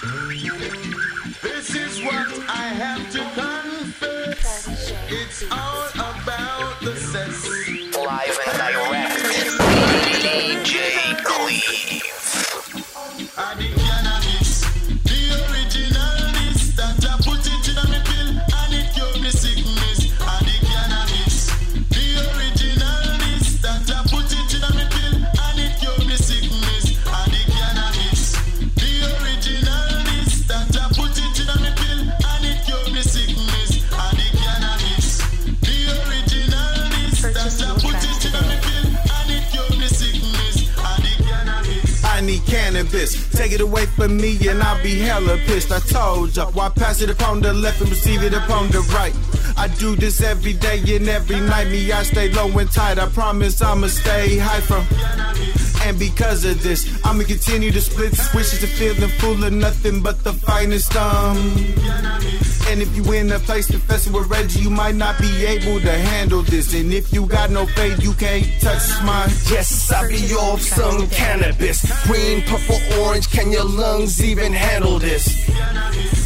This is what I have to confess. It's all Take it away from me and I'll be hella pissed. I told ya, why pass it upon the left and receive it upon the right? I do this every day and every night. Me, I stay low and tight. I promise I'ma stay high from. And because of this, I'ma continue to split switches to feeling full of nothing but the finest um. And if you in a place to confessing with Reggie, you might not be able to handle this. And if you got no faith, you can't touch mine. Yes, I be off some cannabis. Green, purple, orange, can your lungs even handle this?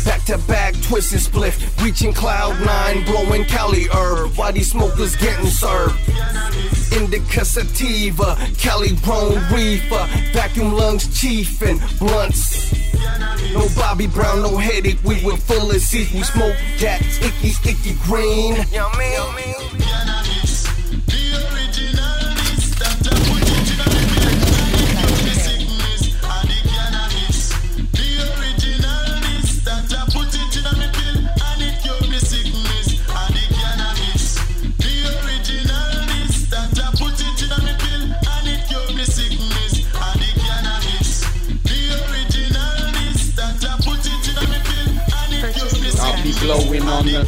Back to back, twist and spliff, reaching cloud nine, blowing Cali herb. Why these smokers getting served? Indica sativa, Cali grown reefer, vacuum lungs chiefin', blunts. Bobby Brown, no headache, we were full of seeds. We smoke that sticky, sticky green. cannabis. Glowing on the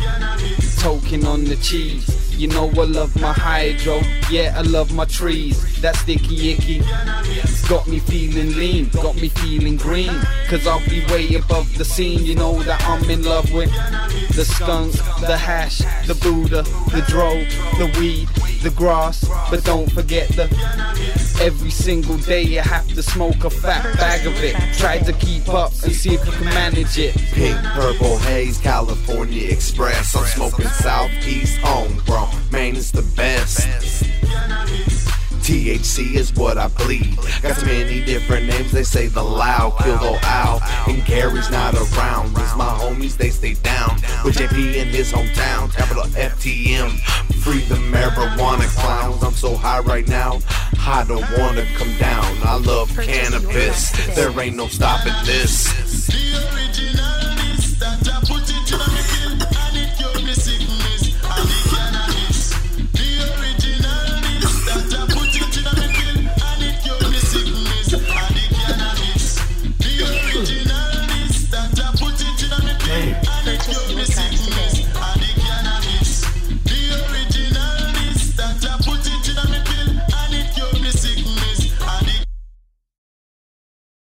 token on the cheese. You know I love my hydro, yeah I love my trees. That sticky icky got me feeling lean, got me feeling green. Cause I'll be way above the scene. You know that I'm in love with the skunk, the hash, the Buddha, the dro, the weed, the grass. But don't forget the every single day you have to smoke a fat bag of it. Try to keep up and see if you can manage it. Pink, purple haze, California Express. I'm smoking Southeast homegrown. Man, it's the best. THC is what I bleed. Got so many different names, they say the loud, kill the owl. And Gary's not around. Cause my homies, they stay down. With JP in his hometown, capital FTM. Free the marijuana clowns. I'm so high right now, I don't wanna come down. I love cannabis, there ain't no stopping this.